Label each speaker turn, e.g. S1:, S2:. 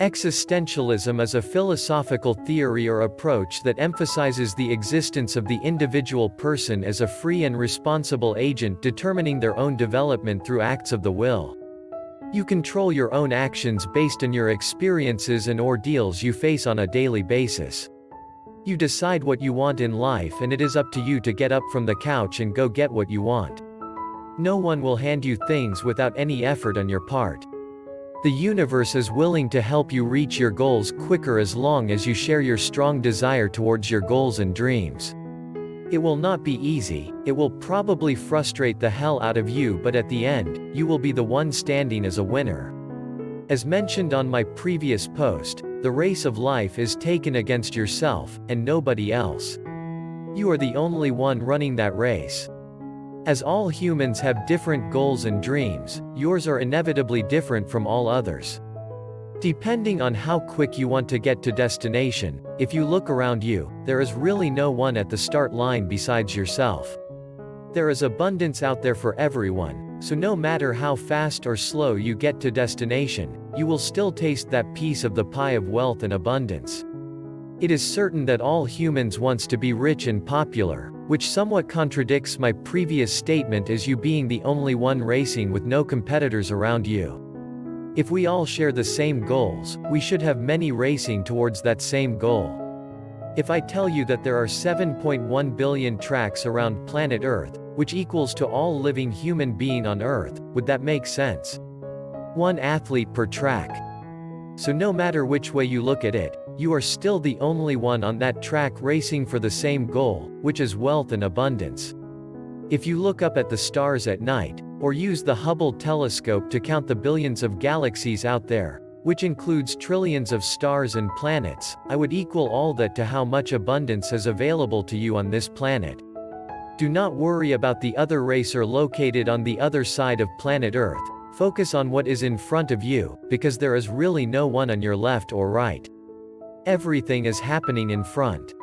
S1: Existentialism is a philosophical theory or approach that emphasizes the existence of the individual person as a free and responsible agent determining their own development through acts of the will. You control your own actions based on your experiences and ordeals you face on a daily basis. You decide what you want in life and it is up to you to get up from the couch and go get what you want. No one will hand you things without any effort on your part. The universe is willing to help you reach your goals quicker as long as you share your strong desire towards your goals and dreams. It will not be easy, it will probably frustrate the hell out of you but at the end, you will be the one standing as a winner. As mentioned on my previous post, the race of life is taken against yourself, and nobody else. You are the only one running that race. As all humans have different goals and dreams, yours are inevitably different from all others. Depending on how quick you want to get to destination, if you look around you, there is really no one at the start line besides yourself. There is abundance out there for everyone, so no matter how fast or slow you get to destination, you will still taste that piece of the pie of wealth and abundance. It is certain that all humans wants to be rich and popular, which somewhat contradicts my previous statement as you being the only one racing with no competitors around you. If we all share the same goals, we should have many racing towards that same goal. If I tell you that there are 7.1 billion tracks around planet Earth, which equals to all living human being on Earth, would that make sense? One athlete per track. So no matter which way you look at it, you are still the only one on that track racing for the same goal, which is wealth and abundance. If you look up at the stars at night, or use the Hubble telescope to count the billions of galaxies out there, which includes trillions of stars and planets, I would equal all that to how much abundance is available to you on this planet. Do not worry about the other racer located on the other side of planet Earth, focus on what is in front of you, because there is really no one on your left or right. Everything is happening in front.